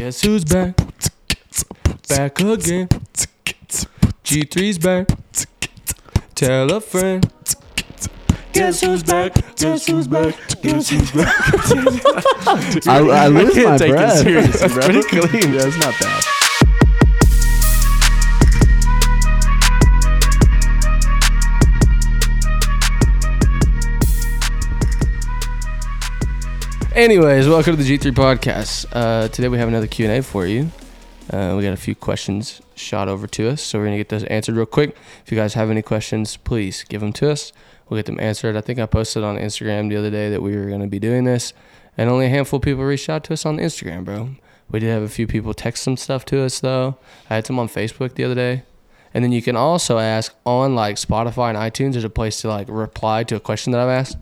Guess who's back? Back again. G3's back. Tell a friend. Guess who's back? Guess who's back? Guess who's back? I, I lose can't my take it breath. seriously, That's pretty clean. Yeah, it's not bad. Anyways, welcome to the G3 podcast. Uh, today we have another Q&A for you. Uh, we got a few questions shot over to us, so we're to get those answered real quick. If you guys have any questions, please give them to us. We'll get them answered. I think I posted on Instagram the other day that we were to be doing this, and only a handful of people reached out to us on Instagram, bro. We did have a few people text some stuff to us, though. I had some on Facebook the other day. And then you can also ask on like Spotify and iTunes. There's a place to like reply to a question that I've asked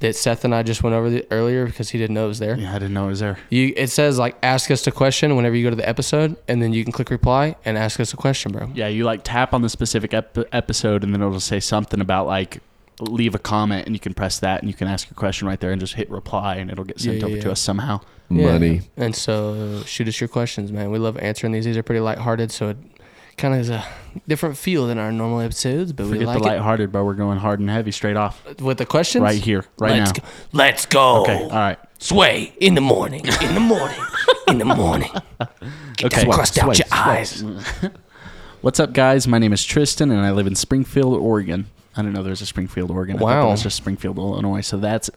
that Seth and I just went over the, earlier because he didn't know it was there. Yeah, I didn't know it was there. You it says like ask us a question whenever you go to the episode, and then you can click reply and ask us a question, bro. Yeah, you like tap on the specific ep- episode, and then it'll say something about like leave a comment, and you can press that, and you can ask a question right there, and just hit reply, and it'll get sent Yeah, over yeah, to us somehow. Yeah. Money. And so shoot us your questions, man. We love answering these. These are pretty lighthearted, so it kind of is a different feel than our normal episodes, but we Forget like the lighthearted, but We're going hard and heavy straight off. With the questions, right here, right Let's now. Go. Let's go. Okay, all right. Sway in the morning. In the morning. in the morning. Get Okay. that crust out Sway, your sway. eyes. What's up, guys? My name is Tristan, and I live in Springfield, Oregon. I do not know there was a Springfield, Oregon. Wow. was just Springfield, Illinois. So that's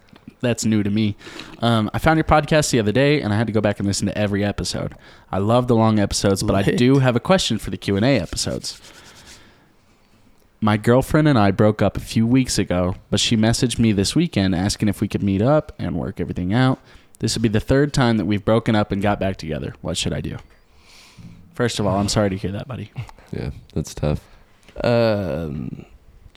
that's new to me. Um, I found your podcast the other day, and I had to go back and listen to every episode. I love the long episodes, but I do have a question for the Q and A episodes. My girlfriend and I broke up a few weeks ago, but she messaged me this weekend asking if we could meet up and work everything out. This would be the third time that we've broken up and got back together. What should I do? First of all, I'm sorry to hear that, buddy. Yeah, that's tough. Um,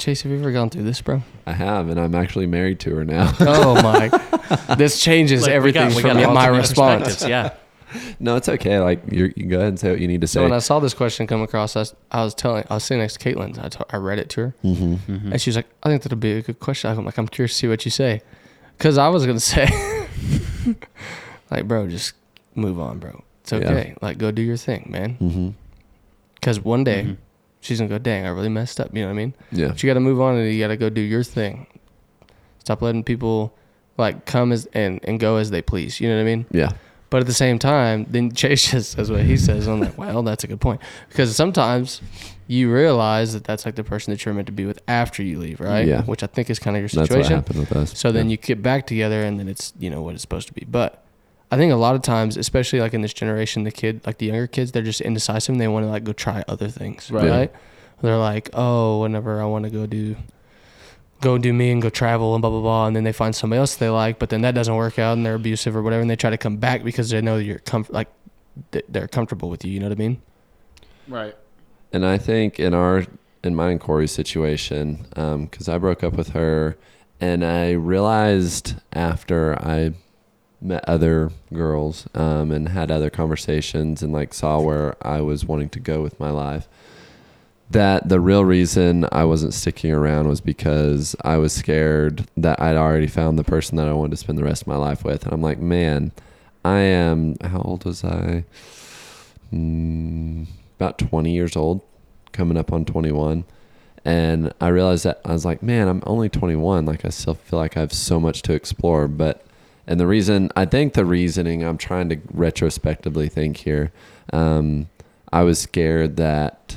Chase, have you ever gone through this, bro? I have, and I'm actually married to her now. Oh my! this changes Like, we everything got- we from got my alternate response. Yeah. no, it's okay. Like you're, you go ahead and say what you need to say. So when I saw this question come across, I was, I was telling, I was sitting next to Caitlin. I, t- I read it to her, mm-hmm. Mm-hmm. and she was like, "I think that'll be a good question." I'm like, "I'm curious to see what you say," because I was gonna say, like, bro, just move on, bro. It's Yeah. okay. Like, go do your thing, man. Mm-hmm. Because one day Mhm. She's gonna go, "Dang, I really messed up." You know what I mean? Yeah. But you got to move on and you got to go do your thing. Stop letting people like come as and, and go as they please. You know what I mean? Yeah. But at the same time, then Chase just says what he says. I'm like, well, that's a good point because sometimes you realize that that's like the person that you're meant to be with after you leave, right? Yeah. Which I think is kind of your situation. That's what happened with us. So then you get back together and then it's you know what it's supposed to be. But I think a lot of times, especially like in this generation, the kid like the younger kids, they're just indecisive and they want to like go try other things, Right. right? Yeah. They're like, oh, whenever I want to go do, go do me and go travel and blah blah blah, and then they find somebody else they like, but then that doesn't work out and they're abusive or whatever, and they try to come back because they know you're com- like they're comfortable with you. You know what I mean? Right. And I think in our in my and Corey's situation, um, because I broke up with her, and I realized after I met other girls um, and had other conversations and like saw where I was wanting to go with my life, that the real reason I wasn't sticking around was because I was scared that I'd already found the person that I wanted to spend the rest of my life with, and I'm like, man, I am. How old was I? Mm, about 20 years old, coming up on 21. And I realized that I was like, man, I'm only 21. Like, I still feel like I have so much to explore. But, and the reason, I think the reasoning I'm trying to retrospectively think here, um, I was scared that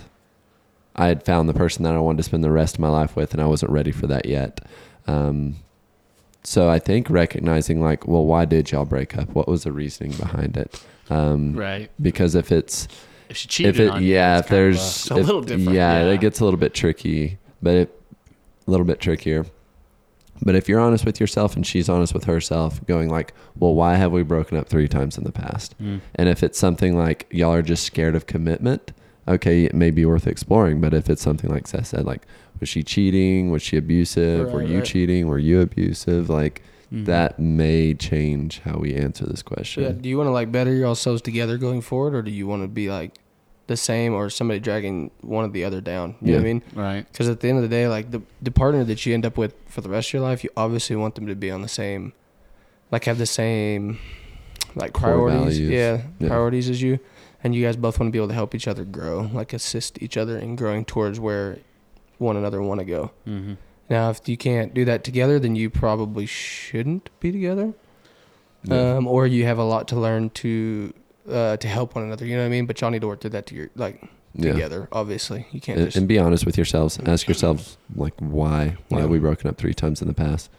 I had found the person that I wanted to spend the rest of my life with, and I wasn't ready for that yet. Um, so I think recognizing, like, well, why did y'all break up? What was the reasoning behind it? Um, Right. because if it's If she cheated if it on you, yeah it's if there's a if- little different. yeah, Yeah. it gets a little bit tricky but it, a little bit trickier but if you're honest with yourself and she's honest with herself going like well why have we broken up three times in the past Mm. and if it's something like y'all are just scared of commitment okay it may be worth exploring but if it's something like Seth said like was she cheating was she abusive were you right. cheating were you abusive like Mhm. that may change how we answer this question Yeah. Do you want to like better yourselves together going forward, or do you want to be like the same, or somebody dragging one or the other down? You know what I mean? Right. Because at the end of the day, like the the partner that you end up with for the rest of your life, you obviously want them to be on the same, like have the same like priorities. Yeah, Yeah. priorities as you, and you guys both want to be able to help each other grow, like assist each other in growing towards where one another want to go. Mm-hmm. Now, if you can't do that together, then you probably shouldn't be together. Yeah. Um, or you have a lot to learn to uh, to help one another. You know what I mean? But y'all need to work through that to your like yeah. together. Obviously, you can't And, just and be honest with yourselves. Ask yourselves like why why Yeah. have we broken up three times in the past.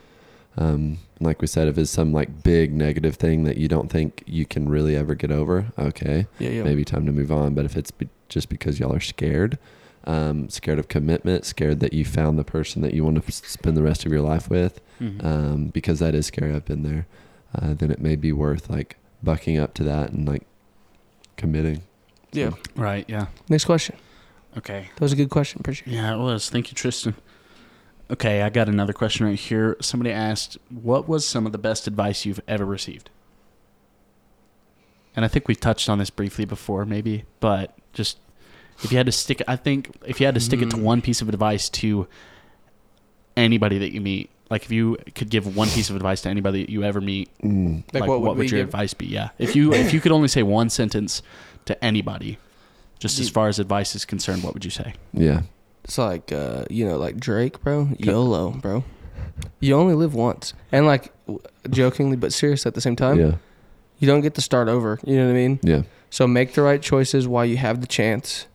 Um, like we said, if it's some like big negative thing that you don't think you can really ever get over, okay, yeah yeah maybe time to move on. But if it's be- just because y'all are scared, um, scared of commitment, scared that you found the person that you want to f- spend the rest of your life with, Mm-hmm. um, because that is scary I've been there, uh, then it may be worth like bucking up to that and like committing. yeah. right. Yeah. Next question. Okay. That was a good question. Appreciate it. Yeah, it was. Thank you, Tristan. Okay, I got another question right here. Somebody asked, "What was some of the best advice you've ever received?" And I think we've touched on this briefly before, maybe, but just if you had to stick, it I think if you had to stick it to Mm. one piece of advice to anybody that you meet, like if you could give one piece of advice to anybody that you ever meet, Mm. Like, what would we your give? advice be? Yeah, if you if you could only say one sentence to anybody, just as far as advice is concerned, what would you say? Yeah. It's like uh, you know, like Drake, bro. YOLO, bro. You only live once, and like jokingly but serious at the same time. yeah. You don't get to start over. You know what I mean? Yeah. So make the right choices while you have the chance,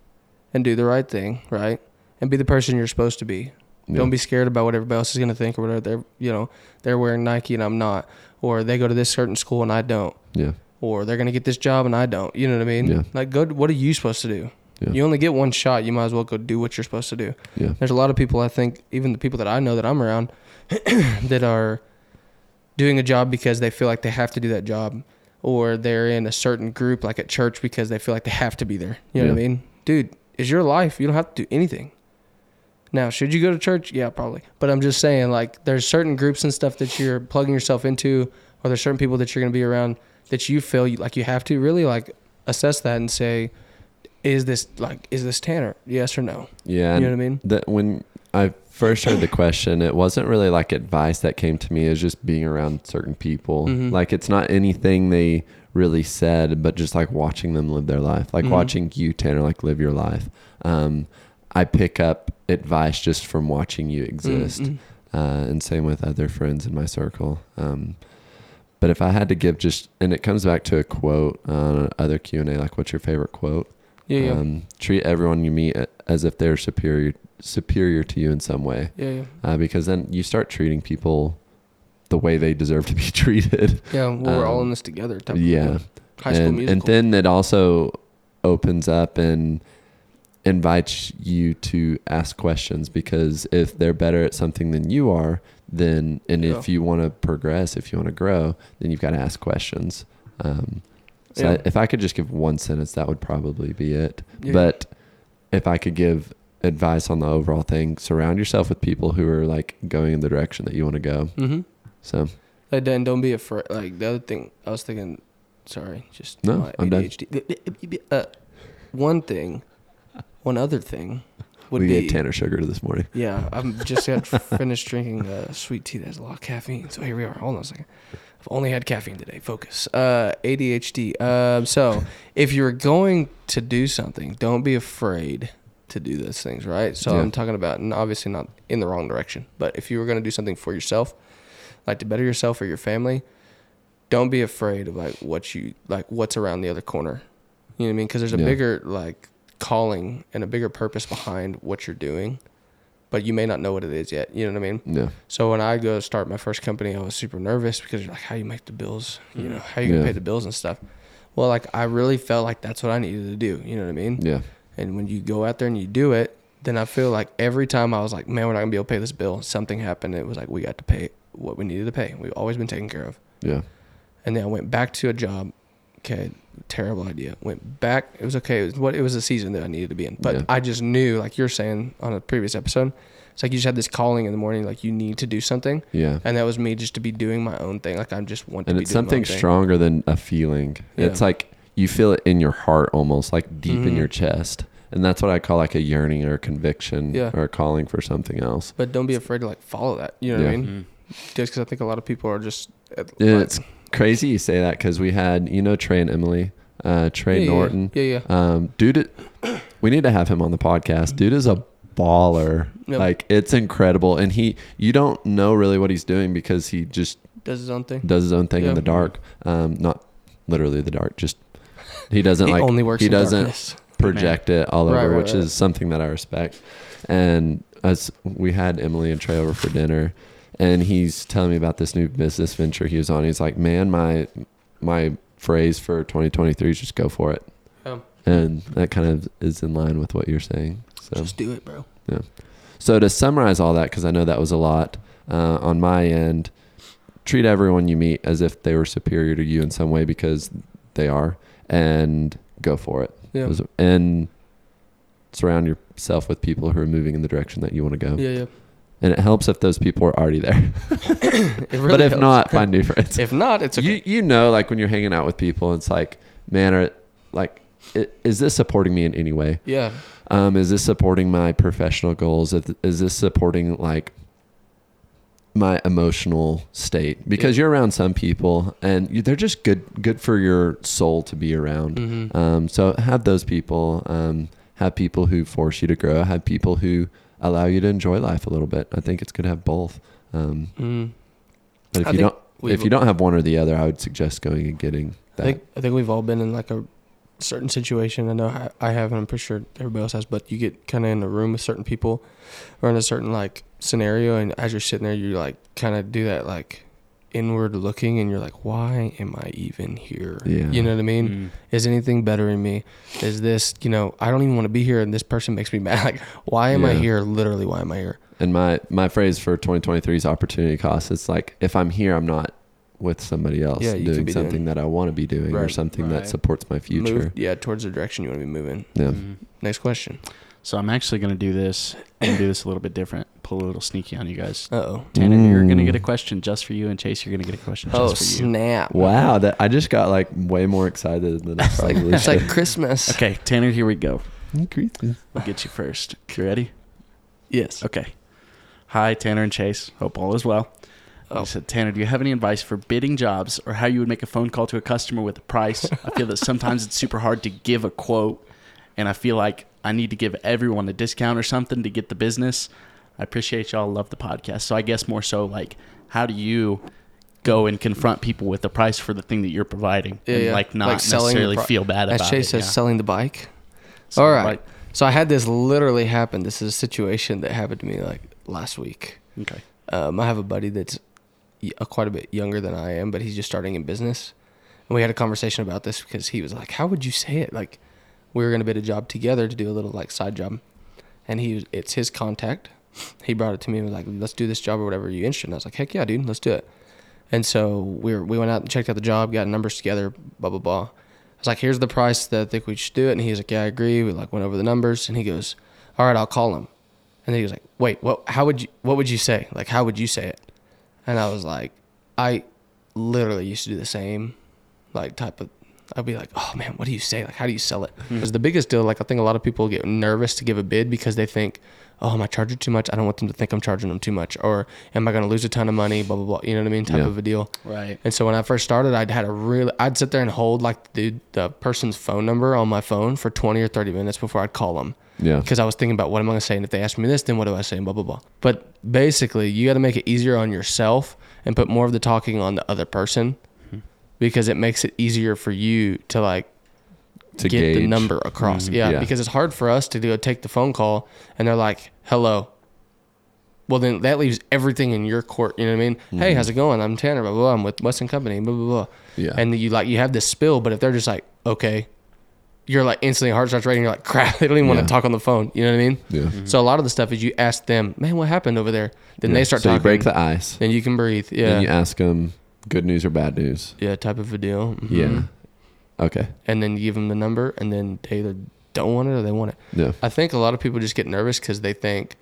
and do the right thing, right? And be the person you're supposed to be. Yeah. Don't be scared about what everybody else is gonna think or whatever. They're you know they're wearing Nike and I'm not, or they go to this certain school and I don't, Yeah. or they're gonna get this job and I don't. You know what I mean? Yeah. Like, go. What are you supposed to do? Yeah. You only get one shot. You might as well go do what you're supposed to do. Yeah. There's a lot of people I think, even the people that I know that I'm around, that are doing a job because they feel like they have to do that job, or they're in a certain group like at church because they feel like they have to be there. You know what I mean? Dude, it's your life. You don't have to do anything. Now, should you go to church? Yeah, probably. But I'm just saying, like, there's certain groups and stuff that you're plugging yourself into, or there's certain people that you're going to be around that you feel you, like you have to really like assess that and say, is this like, is this Tanner? Yes or no? Yeah. you know what I mean? that when I first heard the question, it wasn't really like advice that came to me. It was just being around certain people. Mhm. Like it's not anything they really said, but just like watching them live their life, like Mhm. watching you, Tanner, like live your life. Um, I pick up advice just from watching you exist, Mm-mm. uh, and same with other friends in my circle. Um, but if I had to give just, and it comes back to a quote on other Q and A, like what's your favorite quote? Yeah, yeah. Um, treat everyone you meet as if they're superior superior to you in some way, yeah, yeah. uh, because then you start treating people the way they deserve to be treated. Yeah, well, we're all Um, in this together. Type of- yeah, High school and musical. and then it also opens up and invites you to ask questions because if they're better at something than you are, then and Yeah. if you want to progress, if you want to grow, then you've got to ask questions. Um, so Yeah. I- if I could just give one sentence, that would probably be it. Yeah. But if I could give advice on the overall thing, surround yourself with people who are like going in the direction that you want to go. Mm-hmm. So Like, then don't be afraid. Like the other thing, I was thinking. Sorry, just No, I'm done. Uh, one thing, one other thing would we be gave Tanner sugar this morning. Yeah, I'm just got finished drinking uh, sweet tea that has a lot of caffeine. So here we are. Hold on a second. I've only had caffeine today. Focus. Uh, ADHD. Um, so if you're going to do something, don't be afraid to do those things, right? So Yeah. I'm talking about, and obviously not in the wrong direction, but if you were going to do something for yourself, like to better yourself or your family, don't be afraid of like what you like what's around the other corner. You know what I mean? Because there's a Yeah. bigger like calling and a bigger purpose behind what you're doing, but you may not know what it is yet. You know what I mean? Yeah. So when I go start my first company, I was super nervous because you're like, how you make the bills? You know, how you gonna Yeah. pay the bills and stuff. Well, like I really felt like that's what I needed to do. You know what I mean? Yeah. And when you go out there and you do it, then I feel like every time I was like, man, we're not gonna be able to pay this bill. Something happened. It was like we got to pay what we needed to pay. We've always been taken care of. Yeah. And then I went back to a job. Okay, terrible idea. Went back. It was okay. It was what it was a season that I needed to be in. But Yeah. I just knew, like you're saying on a previous episode, it's like you just had this calling in the morning, like you need to do something, Yeah. and that was me just to be doing my own thing. Like I'm just want to And be it's doing my something own thing. stronger than a feeling. Yeah. It's like you feel it in your heart almost like deep in Mhm. your chest. And that's what I call like a yearning or a conviction Yeah. or a calling for something else. But don't be afraid to like follow that. You know what I Yeah. mean? Just because I think a lot of people are just uh, Yeah, like, it's crazy you say that because we had you know Trey and Emily, uh, Trey yeah, Norton. Yeah, yeah. Um, dude, we need to have him on the podcast. Dude is a baller. Yep. Like it's incredible, and he you don't know really what he's doing because he just Does his own thing. does his own thing Yeah. in the dark. Um, not literally the dark, just he doesn't He like only works he doesn't darkness. project it all over, Right, right, which right. is something that I respect. And as we had Emily and Trey over for dinner, and he's telling me about this new business venture he was on. He's like, "Man, my my phrase for 2023 is just go for it," Um, and that kind of is in line with what you're saying. So, Just do it, bro. Yeah. So to summarize all that, because I know that was a lot uh, on my end, treat everyone you meet as if they were superior to you in some way because they are, and go for it. Yeah. And surround yourself with people who are moving in the direction that you want to go. Yeah, yeah. And it helps if those people are already there. Really but if helps. not, find new friends. if not, it's okay. You you know, like when you're hanging out with people, it's like, man, are like, is this supporting me in any way? yeah, Um, is this supporting my professional goals? Is is this supporting like my emotional state? Because you're around some people, and you, they're just good good for your soul to be around. hmm Um, so have those people. Um, have people who force you to grow. Have people who allow you to enjoy life a little bit. I think it's good to have both. Um, hmm but if I you don't, if you don't have one or the other, I would suggest going and getting that. I think I think we've all been in like a certain situation. I know I, I have, and I'm pretty sure everybody else has. But you get kind of in a room with certain people, or in a certain like scenario, and as you're sitting there, you like kind of do that like inward looking, and you're like, why am I even here? Yeah. You know what I mean? Mm. Is anything better in me? Is this, you know, I don't even want to be here, and this person makes me mad. Like, why am I here? Literally, why am I here? and my my phrase for 2023 is opportunity cost. It's like if I'm here, I'm not with somebody else Yeah, doing something doing- that I want to be doing or something Right. that supports my future. Move, yeah, towards the direction you want to be moving. Yeah. Mm. Next question. So I'm actually going to do this. I'm going to do this a little bit different. Pull a little sneaky on you guys. Uh oh. Tanner, you're going to Mm. get a question just for you, and Chase, you're going to get a question just Oh for you. snap! Wow, that I just got like way more excited than I It's like probably it's like. Christmas. Okay, Tanner, here we go. Increases. I'll get you first. You ready? Yes. Okay. Hi, Tanner and Chase. Hope all is well. Oh. I said, Tanner, do you have any advice for bidding jobs or how you would make a phone call to a customer with a price? I feel that sometimes it's super hard to give a quote, and I feel like I need to give everyone a discount or something to get the business. I appreciate y'all. Love the podcast. So I guess more so like, how do you go and confront people with the price for the thing that you're providing, Yeah, and yeah. like not Like selling necessarily pro- feel bad about As Chase it? says, yeah. selling the bike. So, All right. like- So I had this literally happen. This is a situation that happened to me like last week. okay. Um, I have a buddy that's uh, quite a bit younger than I am, but he's just starting in business. And we had a conversation about this because he was like, "How would you say it?" Like, we were gonna bid a job together to do a little like side job, and he, it's his contact. He brought it to me and was like, "Let's do this job or whatever. Are you interested?" I was like, "Heck yeah, dude, let's do it." And so we were, we went out and checked out the job, got numbers together, blah blah blah. I was like, "Here's the price that I think we should do it," and he's like, "Yeah, I agree." We like went over the numbers, and he goes, "All right, I'll call him." And then he was like, "Wait, what? How would you? What would you say? Like, how would you say it?" And I was like, I literally used to do the same, like type of. I'd be like, "Oh man, what do you say? Like, how do you sell it?" Mm-hmm. Because the biggest deal, like I think a lot of people get nervous to give a bid because they think, "Oh, am I charging too much? I don't want them to think I'm charging them too much, or am I going to lose a ton of money?" Blah blah blah. You know what I mean? Type Yeah. of a deal. Right. And so when I first started, I'd had a really, I'd sit there and hold like the the person's phone number on my phone for 20 or 30 minutes before I'd call them Yeah. because I was thinking about what am I going to say, and if they ask me this, then what do I say, and blah blah blah. But basically, you got to make it easier on yourself and put more of the talking on the other person because it makes it easier for you to like To get the number across. Mhm. Yeah, Yeah. because it's hard for us to go take the phone call and they're like, "Hello." Well, then that leaves everything in your court. You know what I mean? Hey, Mhm. how's it going? I'm Tanner. Blah blah. blah. I'm with Weston Company. Blah blah blah. Yeah. And you like you have this spill, but if they're just like, okay, you're like instantly heart starts racing. You're like, crap. They don't even want to talk on the phone. You know what I mean? yeah. So a lot of the stuff is you ask them, man, what happened over there? Then Yeah. they start so talking. you break the ice. then you can breathe. Yeah. Then you ask them good news or bad news. yeah, type of a deal. Mhm. Yeah. Okay. And then you give them the number, and then they either don't want it or they want it. Yeah. I think a lot of people just get nervous because they think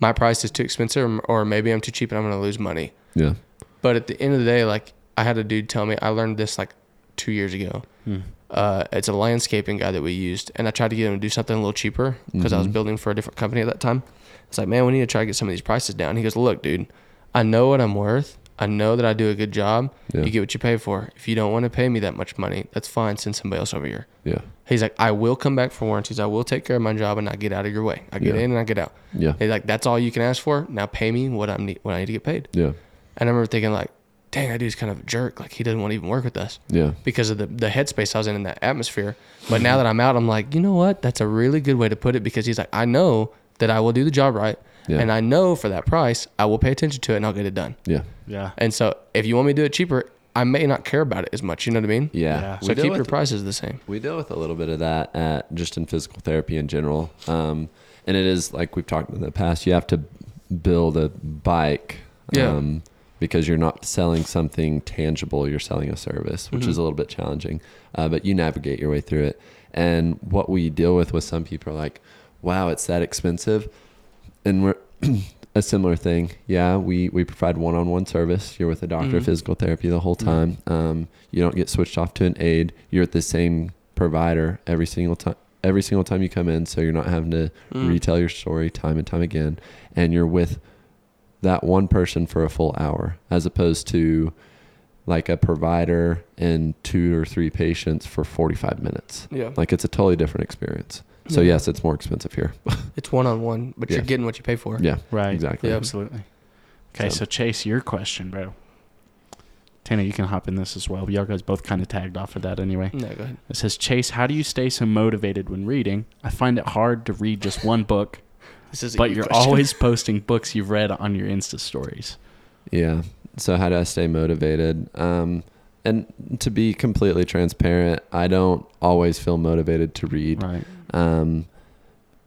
my price is too expensive, or- or maybe I'm too cheap and I'm going to lose money. Yeah. But at the end of the day, like I had a dude tell me, I learned this like two years ago. Hmm. Uh, it's a landscaping guy that we used, and I tried to get him to do something a little cheaper because I was Mhm. building for a different company at that time. It's like, man, we need to try to get some of these prices down. He goes, look, dude, I know what I'm worth. I know that I do a good job. Yeah. You get what you pay for. If you don't want to pay me that much money, that's fine. Send somebody else over here. Yeah. He's like, I will come back for warranties. I will take care of my job and not get out of your way. I get Yeah. in and I get out. Yeah. He's like, that's all you can ask for. Now pay me what I need. What I need to get paid. Yeah. And I remember thinking like, dang, that dude's kind of a jerk. Like he doesn't want to even work with us Yeah. because of the the headspace I was in in that atmosphere. But now that I'm out, I'm like, you know what? That's a really good way to put it because he's like, I know that I will do the job right, Yeah. and I know for that price, I will pay attention to it and I'll get it done. Yeah. Yeah. And so if you want me to do it cheaper, I may not care about it as much. You know what I mean? Yeah. Yeah. So deal keep your with- prices the same. We deal with a little bit of that at just in physical therapy in general. Um, and it is like we've talked in the past, you have to build a bike. Yeah. Um, because you're not selling something tangible, you're selling a service, which Mhm. is a little bit challenging. Uh, but you navigate your way through it. And what we deal with with some people are like, wow, it's that expensive. And we're a similar thing. Yeah, we, we provide one on one service. You're with a doctor of Mhm. physical therapy the whole time. Um, you don't get switched off to an aide. You're at the same provider every single time. Every single time you come in, so you're not having to Mm. retell your story time and time again, and you're with that one person for a full hour, as opposed to like a provider and two or three patients for 45 minutes. Yeah. Like it's a totally different experience. So Yeah. yes, it's more expensive here. It's one on one, but Yeah. you're getting what you pay for. yeah, Right. exactly. Yeah. Absolutely. Okay, So- so, Chase, your question, bro. Tanner, you can hop in this as well. Y'all guys both kind of tagged off of that anyway. No, go ahead. It says, Chase, how do you stay so motivated when reading? I find it hard to read just one book, This is but you're question. always posting books you've read on your Insta stories. Yeah. So how do I stay motivated? Um, and to be completely transparent, I don't always feel motivated to read. Right. Um,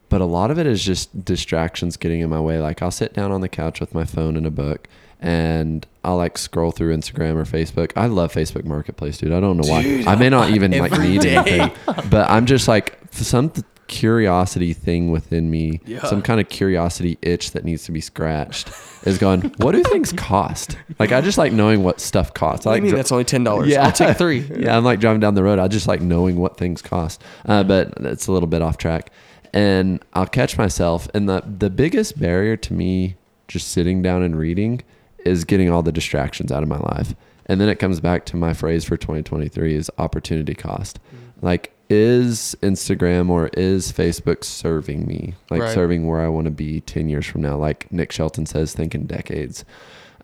but a lot of it is just distractions getting in my way. Like I'll sit down on the couch with my phone and a book and I'll like scroll through Instagram or Facebook. I love Facebook Marketplace, dude. I don't know why. I may not even like need day. anything, but I'm just like some curiosity thing within me, Yeah. some kind of curiosity itch that needs to be scratched is going, what do things cost? Like I just like knowing what stuff costs. I like mean, that's only ten dollars. Yeah. I'll take three. yeah, I'm like driving down the road. I just like knowing what things cost. Uh, but it's a little bit off track. And I'll catch myself. And the the biggest barrier to me just sitting down and reading is getting all the distractions out of my life. And then it comes back to my phrase for 2023 is opportunity cost. Like is Instagram or is Facebook serving me? Like Right. serving where I want to be 10 years from now like Nick Shelton says think in decades.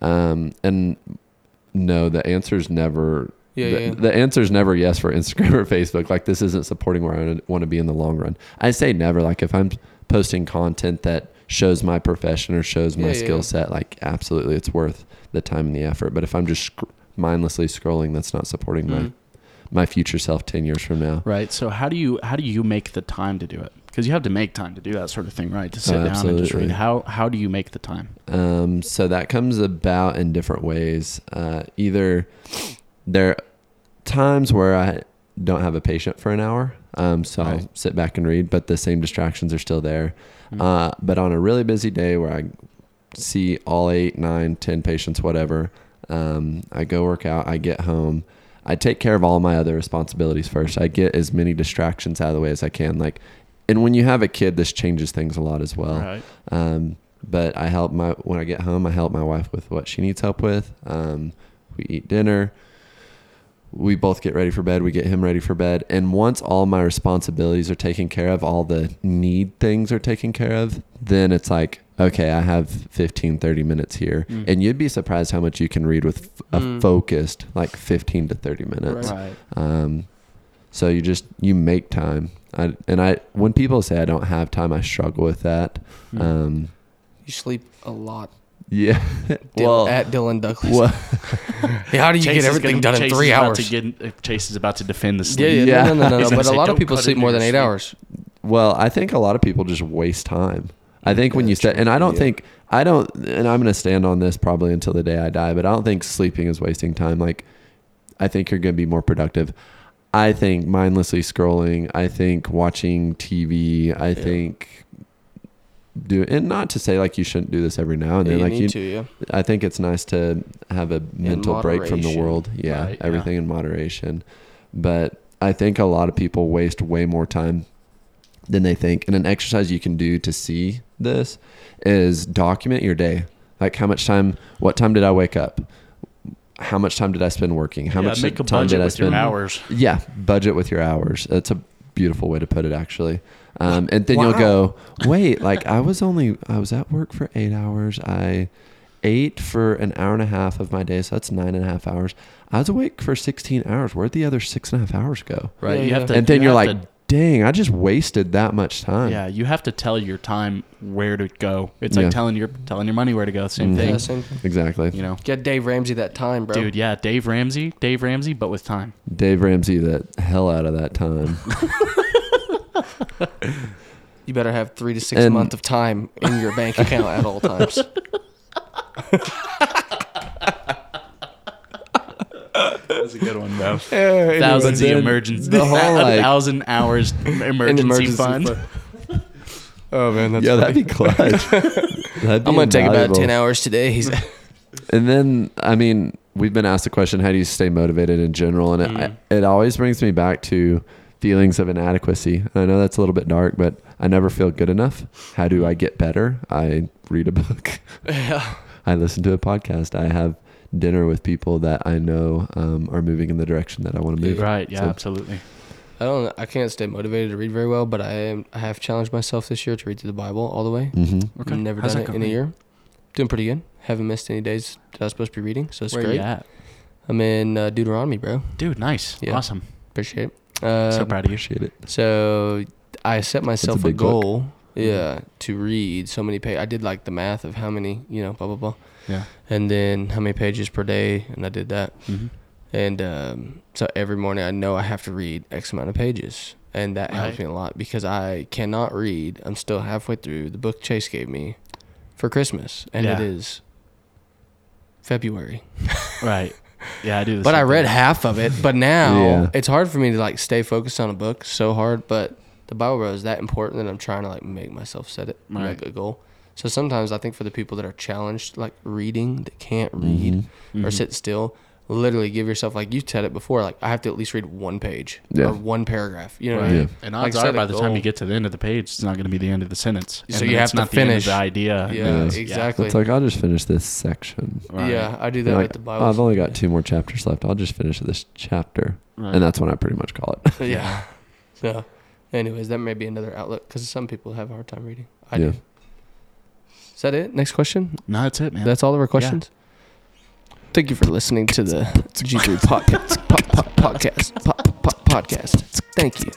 Um, and no, the answer is never Yeah, the, yeah. the answer is never yes for Instagram or Facebook. Like this isn't supporting where I want to be in the long run. I say never. Like if I'm posting content that shows my profession or shows my Yeah, skill yeah. set, like absolutely, it's worth the time and the effort. But if I'm just mindlessly scrolling, that's not supporting Mm. my future self ten years from now. Right. So how do you how do you make the time to do it? Because you have to make time to do that sort of thing, right? To sit Oh, down and just read. How how do you make the time? Um, so that comes about in different ways. Uh, either there are times where I don't have a patient for an hour, um, so I'll sit back and read, but the same distractions are still there. Mm. Uh, but on a really busy day where I see all eight, nine, ten patients, whatever, um, I go work out, I get home. I take care of all my other responsibilities first. I get as many distractions out of the way as I can. Like, and when you have a kid, this changes things a lot as well. right. Um, but I help my when I get home, I help my wife with what she needs help with. Um, we eat dinner. We both get ready for bed. We get him ready for bed. And once all my responsibilities are taken care of, all the need things are taken care of, then it's like, okay, I have 15, 30 minutes here. Mm. And you'd be surprised how much you can read with f- a Mm. focused, like 15 to 30 minutes. Right. Um, so you just, you make time. I, and I, when people say I don't have time, I struggle with that. Mm. Um, You sleep a lot. yeah. Dil- well, at Dylan Douglas. well, Hey, how do you Chase get everything gonna- done in three hours? To get, uh, Chase is about to defend the yeah, sleep. yeah, Yeah. no, no, no, He's no. gonna But a lot of people sleep more than eight sleep." hours. well, I think a lot of people just waste time. I think when you set, and I don't think, I don't, and I'm going to stand on this probably until the day I die, but I don't think sleeping is wasting time. Like, I think you're going to be more productive. I think mindlessly scrolling, I think watching TV, I think do, and not to say like you shouldn't do this every now and Yeah, then. you like you, to, yeah. I think it's nice to have a mental break from the world. Yeah, Right, yeah. everything in moderation. But I think a lot of people waste way more time than they think. And an exercise you can do to see this is document your day. Like how much time, what time did I wake up? how much time did I spend working? How Yeah, much make a time budget did I with your spend? hours. Yeah, budget with your hours. That's a beautiful way to put it, actually. Um, and then you'll go, wait, like I was only I was at work for eight hours. I ate for an hour and a half of my day, so that's nine and a half hours. I was awake for sixteen hours. Where'd the other six and a half hours go? Right. Yeah, you yeah. have to. and then you you're like, to- dang, I just wasted that much time. yeah, you have to tell your time where to go. It's like Yeah. telling your telling your money where to go. Same Mhm. thing. Yeah, same thing. exactly. You know, Get Dave Ramsey that time, bro. dude. Yeah, Dave Ramsey, Dave Ramsey, but with time. Dave Ramsey, the hell out of that time. You better have three to six And- months of time in your bank account at all times. That's a good one, bro. Yeah, Thousands of then emergency, the whole, like- thousand hours emergency, fund. Oh man, that's yeah, funny. that'd be clutch. That'd be I'm gonna take about ten hours today. He's And then, I mean, we've been asked the question, how do you stay motivated in general? And Mhm. it, it always brings me back to feelings of inadequacy. I know that's a little bit dark, but I never feel good enough. How do I get better? I read a book. yeah. I listen to a podcast. I have dinner with people that I know um, are moving in the direction that I want to move. Right. Yeah. So- absolutely. I don't. I can't stay motivated to read very well, but I am. I have challenged myself this year to read through the Bible all the way. Mm-hmm. Okay. Never How's done it in a year. Doing pretty good. Haven't missed any days that I was supposed to be reading, so it's Where great. you at, I'm in uh, Deuteronomy, bro. dude? Nice. Yeah. Awesome. Appreciate it. Um, so proud of you. Appreciate it. So I set myself a, big book. goal. Yeah, to read so many pages. I did like the math of how many, you know, blah blah blah, Yeah. and then how many pages per day, and I did that. hmm And um, so every morning I know I have to read X amount of pages. And that helps Right. me a lot because I cannot read. I'm still halfway through the book Chase gave me for Christmas. And it Yeah. is February. Right. Yeah, I do. But I read thing. half of it. But now Yeah. it's hard for me to like stay focused on a book so hard. But the Bible bro is that important that I'm trying to like make myself set it Right. like a goal. So sometimes I think for the people that are challenged like reading that can't read Mhm. or Mhm. sit still, literally give yourself like you said it before. Like I have to at least read one page Yeah. or one paragraph. You know Right. I mean? Yeah. And Like, odds set are, by the time you get to the end of the page, it's not going to be the end of the sentence. So And you have it's to not the end of finish. the idea. Yeah, Yeah. exactly. It's like, I'll just finish this section. Right. Yeah, I do that You're with like, the "Oh, Bible. I've only got two more chapters left. I'll just finish this chapter. Right. And that's when I pretty much call it. yeah. So, anyways, that may be another outlet because some people have a hard time reading. I Yeah. do. Is that it? Next question. no, that's it, man. That's all of our questions. Thank you for listening to the G3 podcast. po- po- podcast. po- po- podcast. Thank you.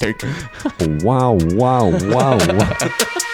Thank you. wow, wow, wow, wow.